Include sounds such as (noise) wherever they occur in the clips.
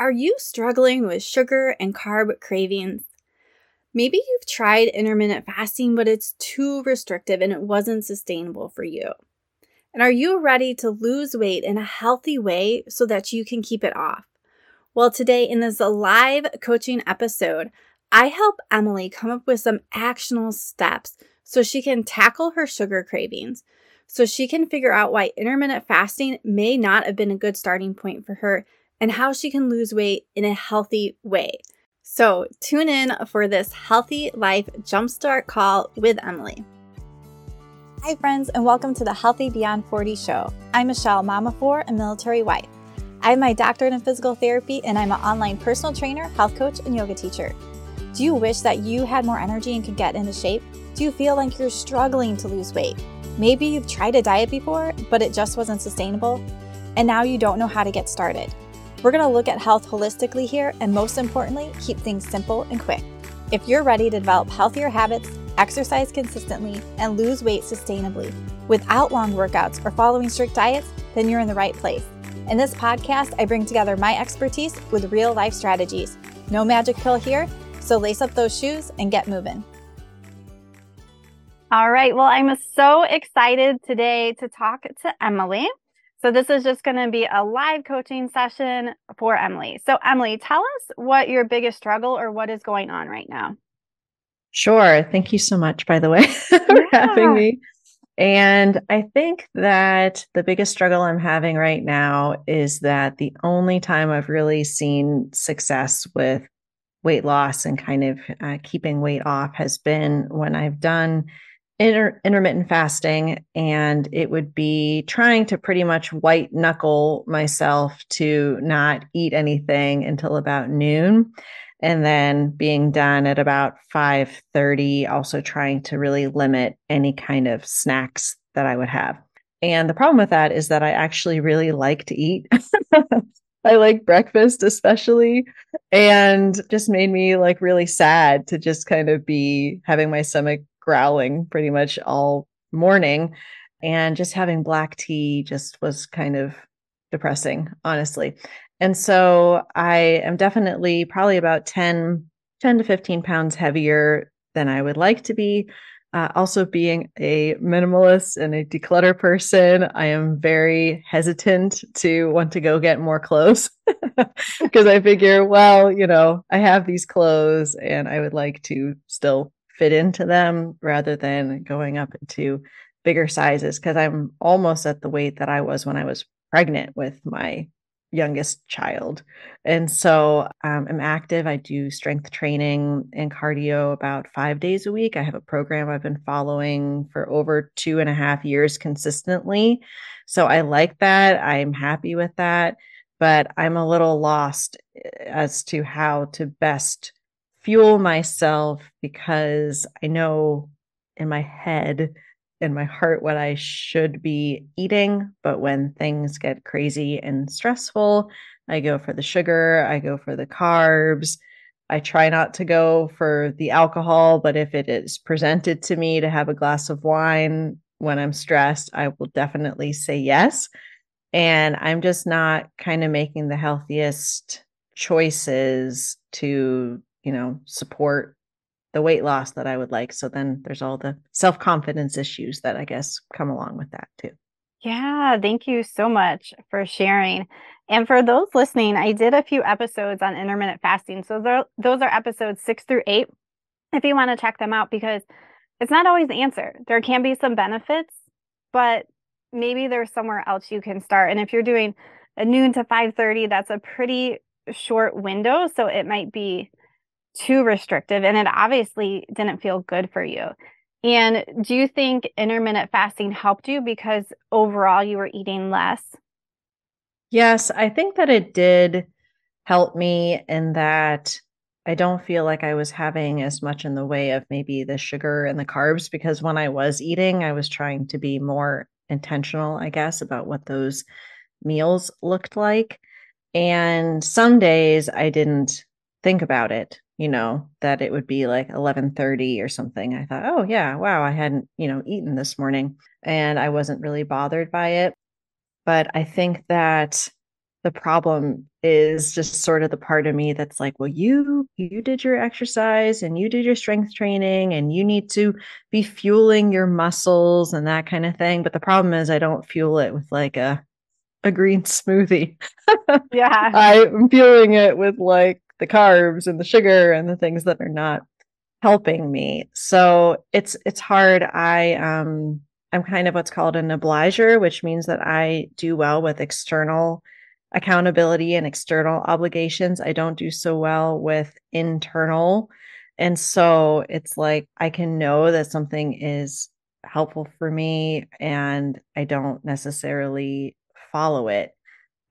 Are you struggling with sugar and carb cravings? Maybe you've tried intermittent fasting, but it's too restrictive and it wasn't sustainable for you. And are you ready to lose weight in a healthy way so that you can keep it off? Well, today in this live coaching episode, I help Emily come up with some actionable steps so she can tackle her sugar cravings, so she can figure out why intermittent fasting may not have been a good starting point for her and how she can lose weight in a healthy way. So, tune in for this Healthy Life Jumpstart call with Emily. Hi, friends, and welcome to the Healthy Beyond 40 show. I'm Michele, mama four, military wife. I have my doctorate in physical therapy, and I'm an online personal trainer, health coach, and yoga teacher. Do you wish that you had more energy and could get into shape? Do you feel like you're struggling to lose weight? Maybe you've tried a diet before, but it just wasn't sustainable, and now you don't know how to get started. We're going to look at health holistically here and, most importantly, keep things simple and quick. If you're ready to develop healthier habits, exercise consistently, and lose weight sustainably without long workouts or following strict diets, then you're in the right place. In this podcast, I bring together my expertise with real life strategies. No magic pill here, so lace up those shoes and get moving. All right. Well, I'm so excited today to talk to Emily. So this is just going to be a live coaching session for Emily. So Emily, tell us what your biggest struggle or what is going on right now. Sure. Thank you so much, by the way, (laughs) for yeah. having me. And I think that the biggest struggle I'm having right now is that the only time I've really seen success with weight loss and kind of uh, keeping weight off has been when I've done inter- intermittent fasting and it would be trying to pretty much white knuckle myself to not eat anything until about noon and then being done at about 5:30 also trying to really limit any kind of snacks that I would have. And the problem with that is that I actually really like to eat. (laughs) I like breakfast especially and just made me like really sad to just kind of be having my stomach growling pretty much all morning. And just having black tea just was kind of depressing, honestly. And so I am definitely probably about 10, 10 to 15 pounds heavier than I would like to be. Uh, also, being a minimalist and a declutter person, I am very hesitant to want to go get more clothes (laughs) because I figure, well, you know, I have these clothes and I would like to still fit into them rather than going up into bigger sizes because I'm almost at the weight that I was when I was pregnant with my youngest child. And so um, I'm active. I do strength training and cardio about five days a week. I have a program I've been following for over two and a half years consistently. So I like that. I'm happy with that. But I'm a little lost eh, as to how to best fuel myself because I know in my head, in my heart, what I should be eating. But when things get crazy and stressful, I go for the sugar, I go for the carbs. I try not to go for the alcohol, but if it is presented to me to have a glass of wine when I'm stressed, I will definitely say yes. And I'm just not kind of making the healthiest choices to you know, support the weight loss that I would like. So then there's all the self confidence issues that I guess come along with that too. Yeah, thank you so much for sharing. And for those listening, I did a few episodes on intermittent fasting. So those are episodes six through eight if you want to check them out because it's not always the answer. There can be some benefits, but maybe there's somewhere else you can start. And if you're doing a noon to 5:30, that's a pretty short window, so it might be too restrictive and it obviously didn't feel good for you. And do you think intermittent fasting helped you because overall you were eating less? Yes, I think that it did help me in that I don't feel like I was having as much in the way of maybe the sugar and the carbs because when I was eating, I was trying to be more intentional, I guess, about what those meals looked like. And some days I didn't think about it you know that it would be like 11:30 or something i thought oh yeah wow i hadn't you know eaten this morning and i wasn't really bothered by it. But i think that the problem is just sort of the part of me that's like well you you did your exercise and you did your strength training and you need to be fueling your muscles and that kind of thing but the problem is i don't fuel it with like a a green (laughs) smoothie. Yeah. I'm fueling it with like the carbs and the sugar and the things that are not helping me so it's it's hard i um i'm kind of what's called an obliger which means that i do well with external accountability and external obligations. I don't do so well with internal. And so it's like I can know that something is helpful for me and I don't necessarily follow it.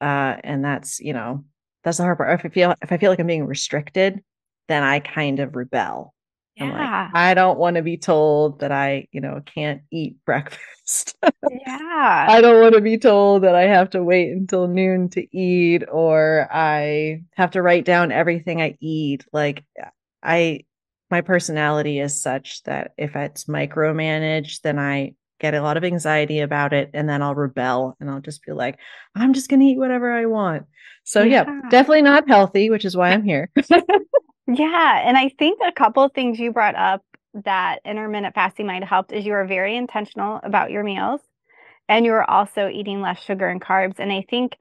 Uh, and that's, you know, that's the hard part. If I feel if I feel like I'm being restricted, then I kind of rebel. Yeah. I'm like, I don't want to be told that I, you know, can't eat (laughs) breakfast. yeah. I don't want to be told that I have to wait until noon to eat or I have to write down everything I eat. Like I my personality is such that if it's micromanaged, then I get a lot of anxiety about it and then I'll rebel and I'll just be like, I'm just going to eat whatever I want. So yeah. yeah, definitely not healthy, which is why I'm here. (laughs) Yeah. And I think a couple of things you brought up that intermittent fasting might have helped is you are very intentional about your meals and you are also eating less sugar and carbs. And I think,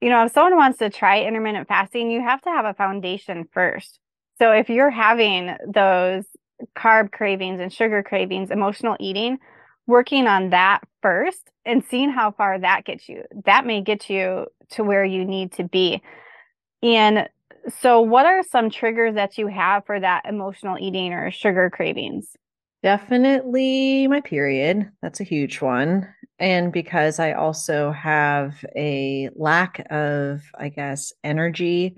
you know, if someone wants to try intermittent fasting, you have to have a foundation first. So if you're having those carb cravings and sugar cravings, emotional eating, working on that first and seeing how far that gets you, that may get you to where you need to be. And so, what are some triggers that you have for that emotional eating or sugar cravings? Definitely my period. That's a huge one. And because I also have a lack of, I guess, energy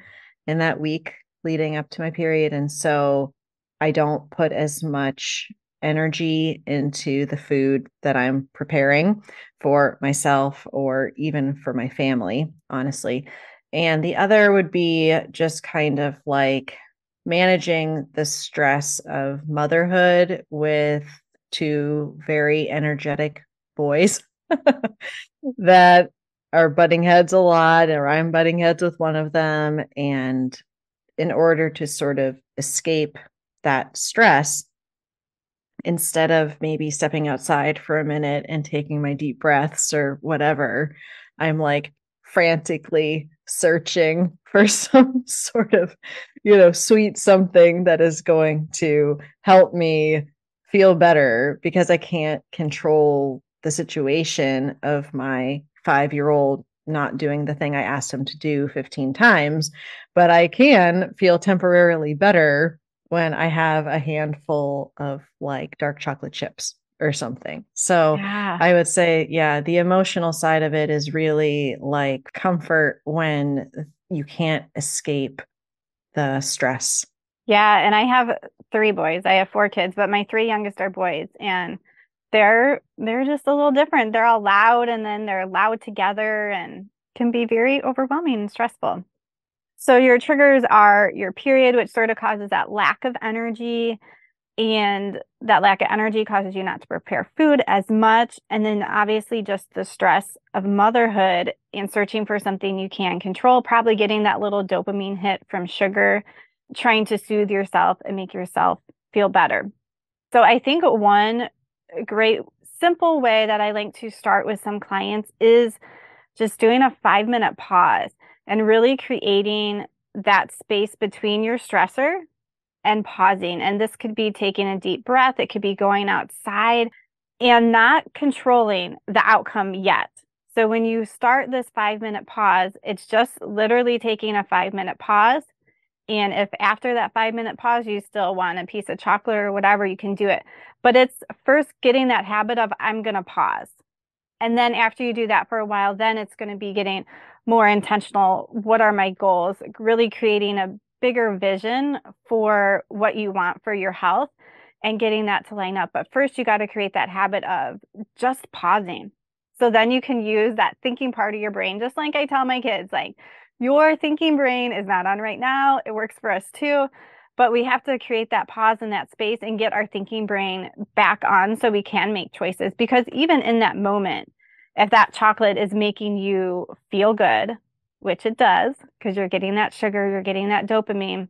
in that week leading up to my period. And so I don't put as much energy into the food that I'm preparing for myself or even for my family, honestly. And the other would be just kind of like managing the stress of motherhood with two very energetic boys (laughs) that are butting heads a lot, or I'm butting heads with one of them. And in order to sort of escape that stress, instead of maybe stepping outside for a minute and taking my deep breaths or whatever, I'm like frantically searching (laughs) for some sort of, you know, sweet something that is going to help me feel better because I can't control the situation of my five year old not doing the thing I asked him to do 15 times, but I can feel temporarily better when I have a handful of like dark chocolate chips or something. So yeah. I would say, yeah, the emotional side of it is really like comfort when you can't escape the stress. Yeah. And I have three boys. I have four kids, but my three youngest are boys. And they're they're just a little different. They're all loud and then they're loud together and can be very overwhelming and stressful. So your triggers are your period, which sort of causes that lack of energy and that lack of energy causes you not to prepare food as much and then obviously just the stress of motherhood and searching for something you can control probably getting that little dopamine hit from sugar trying to soothe yourself and make yourself feel better. So i think one great simple way that i like to start with some clients is just doing a 5 minute pause and really creating that space between your stressor and pausing. And this could be taking a deep breath, it could be going outside and not controlling the outcome yet. So when you start this five minute pause, it's just literally taking a five minute pause. And if after that five minute pause, you still want a piece of chocolate or whatever, you can do it. But it's first getting that habit of, I'm going to pause. And then after you do that for a while, then it's going to be getting more intentional. What are my goals? Really creating a bigger vision for what you want for your health and getting that to line up. But first, you got to create that habit of just pausing. So then you can use that thinking part of your brain, just like I tell my kids, like, your thinking brain is not on right now. It works for us too. But we have to create that pause in that space and get our thinking brain back on so we can make choices. Because even in that moment, if that chocolate is making you feel good, which it does, because you're getting that sugar, you're getting that dopamine,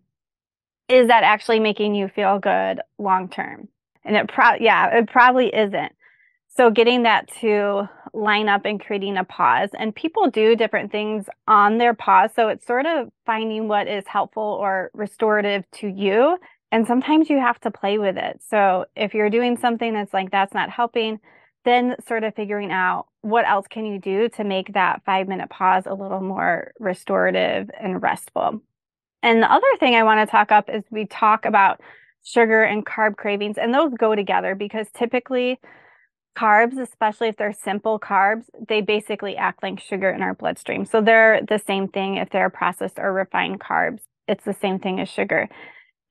is that actually making you feel good long term? And it pro yeah, it probably isn't. So getting that to line up and creating a pause. And people do different things on their pause. So it's sort of finding what is helpful or restorative to you. And sometimes you have to play with it. So if you're doing something that's like, that's not helping, then sort of figuring out what else can you do to make that five minute pause a little more restorative and restful. And the other thing I want to talk up is we talk about sugar and carb cravings, and those go together because typically carbs, especially if they're simple carbs, they basically act like sugar in our bloodstream. So they're the same thing if they're processed or refined carbs. It's the same thing as sugar.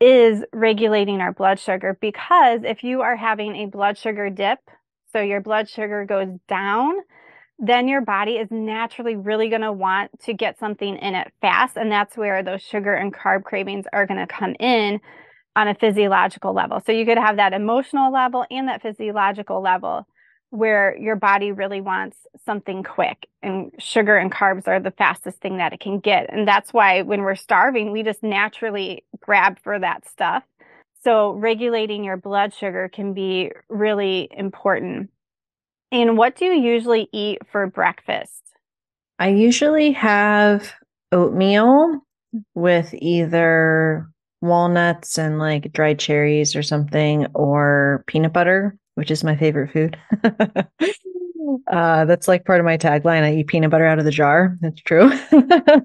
Is regulating our blood sugar because if you are having a blood sugar dip, so your blood sugar goes down, then your body is naturally really going to want to get something in it fast. And that's where those sugar and carb cravings are going to come in on a physiological level. So you could have that emotional level and that physiological level where your body really wants something quick and sugar and carbs are the fastest thing that it can get and that's why when we're starving we just naturally grab for that stuff so regulating your blood sugar can be really important and what do you usually eat for breakfast i usually have oatmeal with either walnuts and like dried cherries or something or peanut butter which is my favorite food. (laughs) (laughs) uh, that's like part of my tagline. I eat peanut butter out of the jar. That's true. (laughs)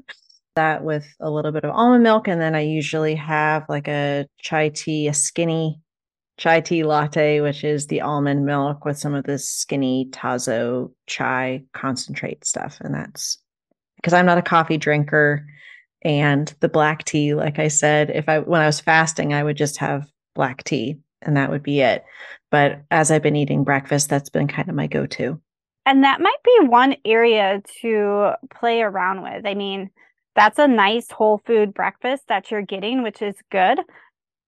that with a little bit of almond milk. And then I usually have like a chai tea, a skinny chai tea latte, which is the almond milk with some of this skinny Tazo chai concentrate stuff. And that's because I'm not a coffee drinker. And the black tea, like I said, if I, when I was fasting, I would just have black tea and that would be it. But as I've been eating breakfast, that's been kind of my go to. And that might be one area to play around with. I mean, that's a nice whole food breakfast that you're getting, which is good.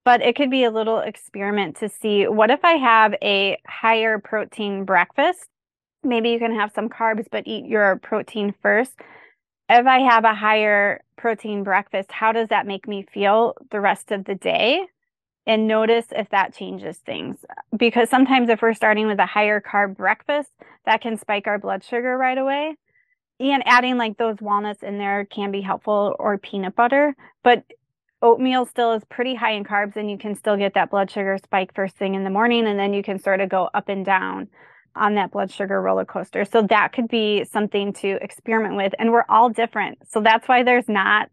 But it could be a little experiment to see what if I have a higher protein breakfast? Maybe you can have some carbs, but eat your protein first. If I have a higher protein breakfast, how does that make me feel the rest of the day? and notice if that changes things. Because sometimes if we're starting with a higher carb breakfast, that can spike our blood sugar right away. And adding like those walnuts in there can be helpful or peanut butter, but oatmeal still is pretty high in carbs and you can still get that blood sugar spike first thing in the morning and then you can sort of go up and down on that blood sugar roller coaster. So that could be something to experiment with and we're all different. So that's why there's not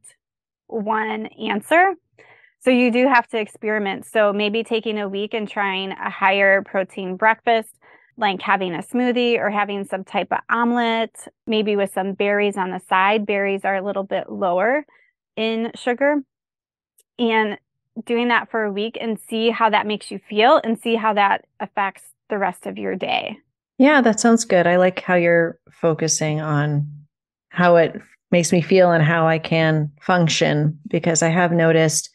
one answer so you do have to experiment. So maybe taking a week and trying a higher protein breakfast, like having a smoothie or having some type of omelet, maybe with some berries on the side. Berries are a little bit lower in sugar. And doing that for a week and see how that makes you feel and see how that affects the rest of your day. Yeah, that sounds good. I like how you're focusing on how it makes me feel and how I can function because I have noticed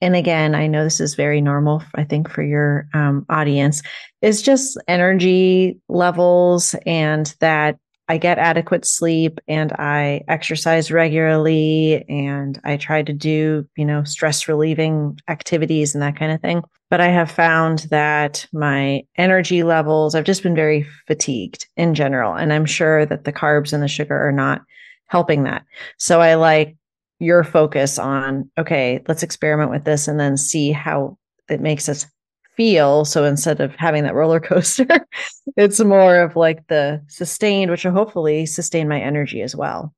and again, I know this is very normal, I think, for your um, audience, is just energy levels and that I get adequate sleep and I exercise regularly and I try to do, you know, stress relieving activities and that kind of thing. But I have found that my energy levels, I've just been very fatigued in general. And I'm sure that the carbs and the sugar are not helping that. So I like your focus on okay let's experiment with this and then see how it makes us feel. So instead of having that roller (laughs) coaster it's more of like the sustained which will hopefully sustain my energy as well.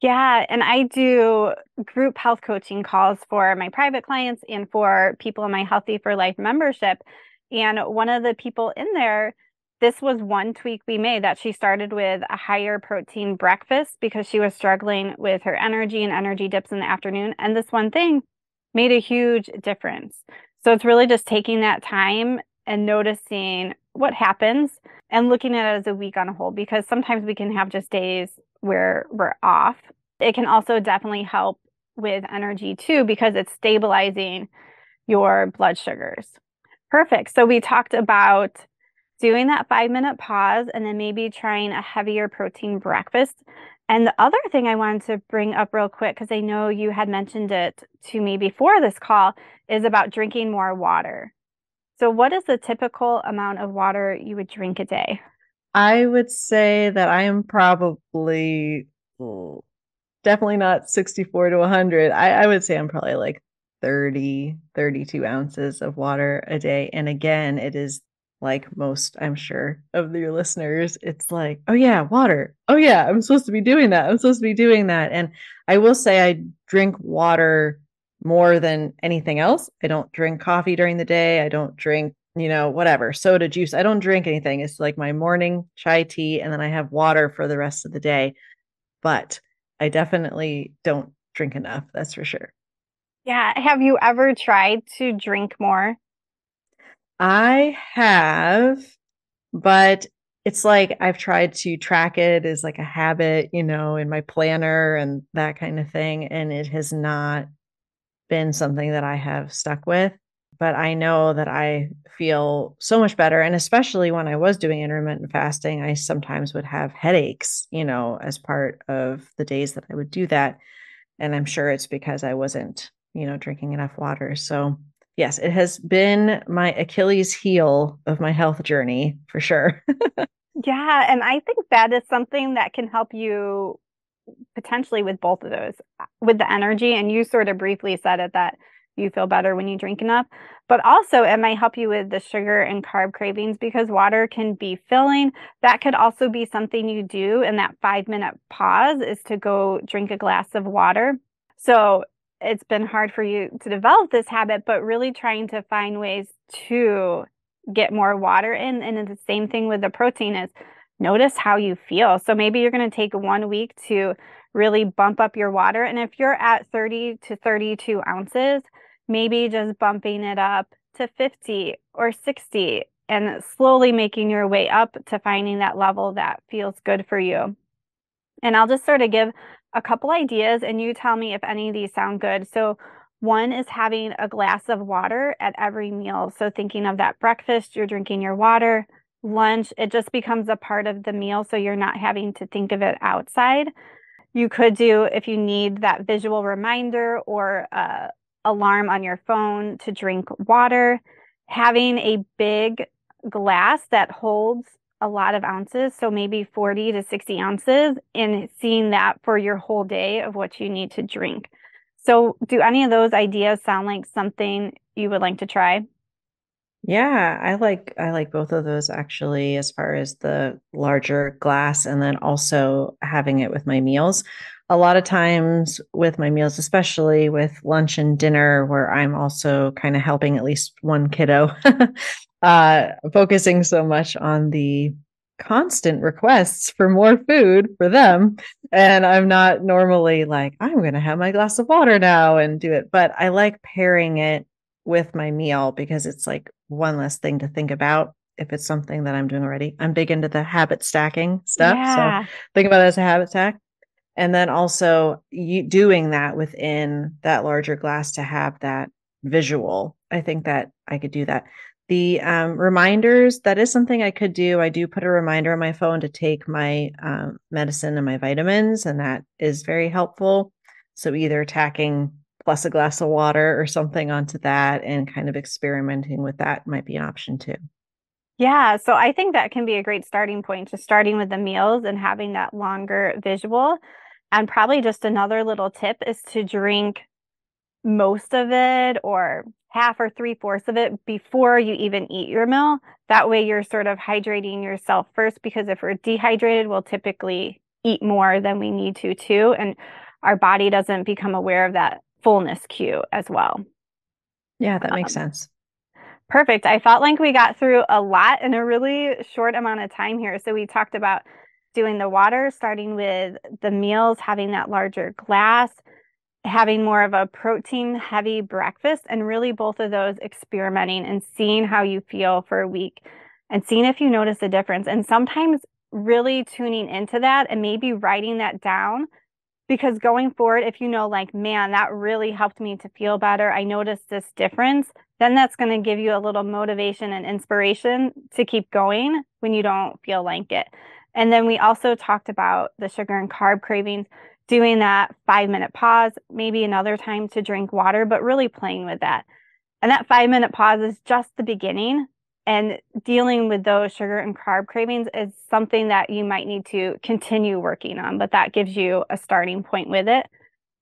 Yeah and i do group health coaching calls for my private clients and for people in my healthy for life membership. And one of the people in there this was one tweak we made that she started with a higher protein breakfast because she was struggling with her energy and energy dips in the afternoon. And this one thing made a huge difference. So it's really just taking that time and noticing what happens and looking at it as a week on a whole because sometimes we can have just days where we're off. It can also definitely help with energy too because it's stabilizing your blood sugars. Perfect. So we talked about doing that five minute pause and then maybe trying a heavier protein breakfast. And the other thing I wanted to bring up real quick, because I know you had mentioned it to me before this call, is about drinking more water. So, what is the typical amount of water you would drink a day? I would say that I am probably definitely not 64 to 100. I, I would say I'm probably like 30, 32 ounces of water a day. And again, it is like most, I'm sure, of your listeners, it's like, oh yeah, water. Oh yeah, I'm supposed to be doing that. I'm supposed to be doing that. And I will say I drink water more than anything else. I don't drink coffee during the day. I don't drink, you know, whatever, soda, juice. I don't drink anything. It's like my morning chai tea, and then I have water for the rest of the day. But I definitely don't drink enough. That's for sure. Yeah. Have you ever tried to drink more? I have, but it's like I've tried to track it as like a habit, you know, in my planner and that kind of thing. And it has not been something that I have stuck with. But I know that I feel so much better. And especially when I was doing intermittent fasting, I sometimes would have headaches, you know, as part of the days that I would do that. And I'm sure it's because I wasn't, you know, drinking enough water. So yes, it has been my Achilles heel of my health journey for sure. (laughs) yeah. And I think that is something that can help you potentially with both of those uh, with the energy. And you sort of briefly said it that you feel better when you drink enough. But also, it might help you with the sugar and carb cravings because water can be filling. That could also be something you do in that five minute pause is to go drink a glass of water. So it's been hard for you to develop this habit, but really trying to find ways to get more water in. And the same thing with the protein is notice how you feel. So maybe you're going to take one week to really bump up your water. And if you're at 30 to 32 ounces, maybe just bumping it up to 50 or 60 and slowly making your way up to finding that level that feels good for you. And I'll just sort of give a couple ideas and you tell me if any of these sound good. So, one is having a glass of water at every meal. So, thinking of that breakfast, you're drinking your water. Lunch, it just becomes a part of the meal. So, you're not having to think of it outside. You could do, if you need that visual reminder or uh, alarm on your phone to drink water, having a big glass that holds a lot of ounces, so maybe 40 to 60 ounces, and seeing that for your whole day of what you need to drink. So, do any of those ideas sound like something you would like to try? Yeah, I like I like both of those actually as far as the larger glass and then also having it with my meals. A lot of times with my meals, especially with lunch and dinner where I'm also kind of helping at least one kiddo (laughs) uh, focusing so much on the constant requests for more food for them. And I'm not normally like, I'm going to have my glass of water now and do it. But I like pairing it with my meal because it's like one less thing to think about if it's something that I'm doing already. I'm big into the habit stacking stuff. Yeah. So think about it as a habit stack. And then also you doing that within that larger glass to have that visual. I think that I could do that. The um, reminders, that is something I could do. I do put a reminder on my phone to take my um, medicine and my vitamins, and that is very helpful. So either tacking plus a glass of water or something onto that and kind of experimenting with that might be an option too. Yeah, so I think that can be a great starting point, just starting with the meals and having that longer visual. And probably just another little tip is to drink most of it or half or three fourths of it before you even eat your meal. That way you're sort of hydrating yourself first because if we're dehydrated, we'll typically eat more than we need to too. And our body doesn't become aware of that fullness cue as well. Yeah, that makes um, sense. Perfect. I felt like we got through a lot in a really short amount of time here. So we talked about doing the water, starting with the meals, having that larger glass, having more of a protein heavy breakfast and really both of those experimenting and seeing how you feel for a week and seeing if you notice a difference. And sometimes really tuning into that and maybe writing that down because going forward, if you know, like, man, that really helped me to feel better, I noticed this difference, then that's going to give you a little motivation and inspiration to keep going when you don't feel like it. And then we also talked about the sugar and carb cravings, doing that five minute pause, maybe another time to drink water, but really playing with that. And that five minute pause is just the beginning. And dealing with those sugar and carb cravings is something that you might need to continue working on, but that gives you a starting point with it.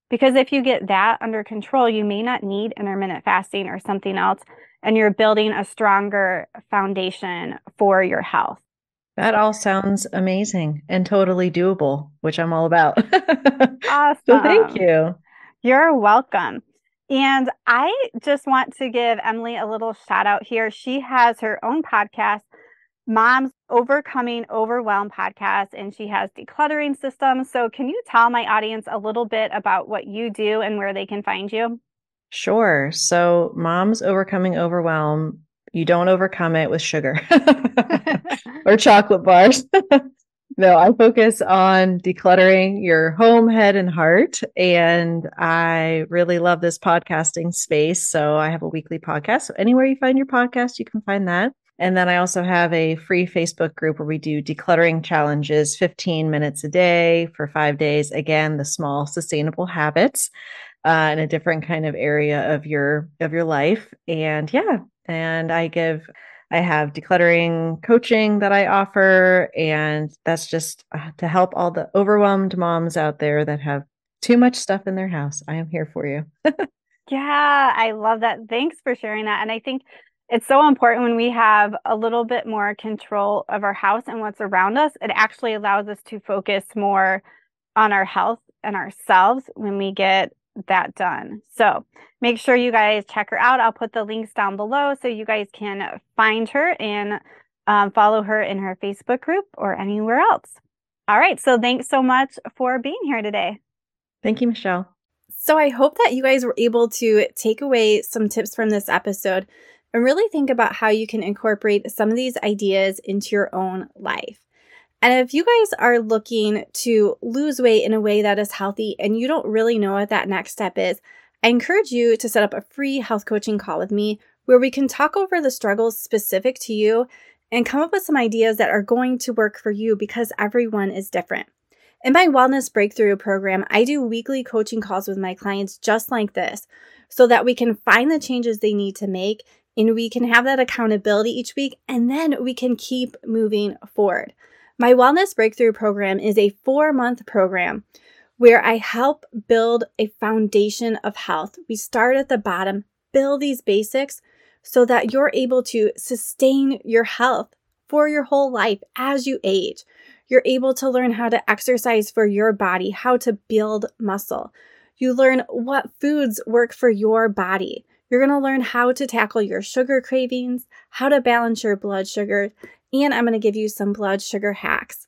Because if you get that under control, you may not need intermittent fasting or something else, and you're building a stronger foundation for your health. That all sounds amazing and totally doable, which I'm all about. awesome. (laughs) So thank you. You're welcome. And I just want to give Emily a little shout out here. She has her own podcast, Mom's Overcoming Overwhelm podcast, and she has decluttering systems. So, can you tell my audience a little bit about what you do and where they can find you? Sure. So, Mom's Overcoming Overwhelm, you don't overcome it with sugar (laughs) (laughs) or chocolate bars. (laughs) no, I focus on decluttering your home, head, and heart. And I really love this podcasting space. So, I have a weekly podcast. So, anywhere you find your podcast, you can find that. And then I also have a free Facebook group where we do decluttering challenges 15 minutes a day for five days. Again, the small sustainable habits uh, in a different kind of area of your of your life. And yeah, and I give I have decluttering coaching that I offer, and that's just uh, to help all the overwhelmed moms out there that have too much stuff in their house. I am here for you. (laughs) yeah, I love that. Thanks for sharing that. And I think it's so important when we have a little bit more control of our house and what's around us. It actually allows us to focus more on our health and ourselves when we get that done. So make sure you guys check her out. I'll put the links down below so you guys can find her and um, follow her in her Facebook group or anywhere else. All right. So thanks so much for being here today. Thank you, Michele. So I hope that you guys were able to take away some tips from this episode and really think about how you can incorporate some of these ideas into your own life. And if you guys are looking to lose weight in a way that is healthy and you don't really know what that next step is, I encourage you to set up a free health coaching call with me where we can talk over the struggles specific to you and come up with some ideas that are going to work for you because everyone is different. In my Wellness Breakthrough program, I do weekly coaching calls with my clients just like this so that we can find the changes they need to make and we can have that accountability each week and then we can keep moving forward. My Wellness Breakthrough program is a four month program where I help build a foundation of health. We start at the bottom, build these basics so that you're able to sustain your health for your whole life as you age. You're able to learn how to exercise for your body, how to build muscle. You learn what foods work for your body. You're going to learn how to tackle your sugar cravings, how to balance your blood sugar, and I'm going to give you some blood sugar hacks.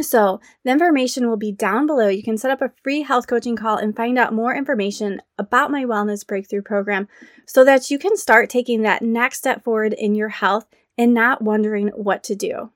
So, the information will be down below. You can set up a free health coaching call and find out more information about my Wellness Breakthrough program so that you can start taking that next step forward in your health and not wondering what to do.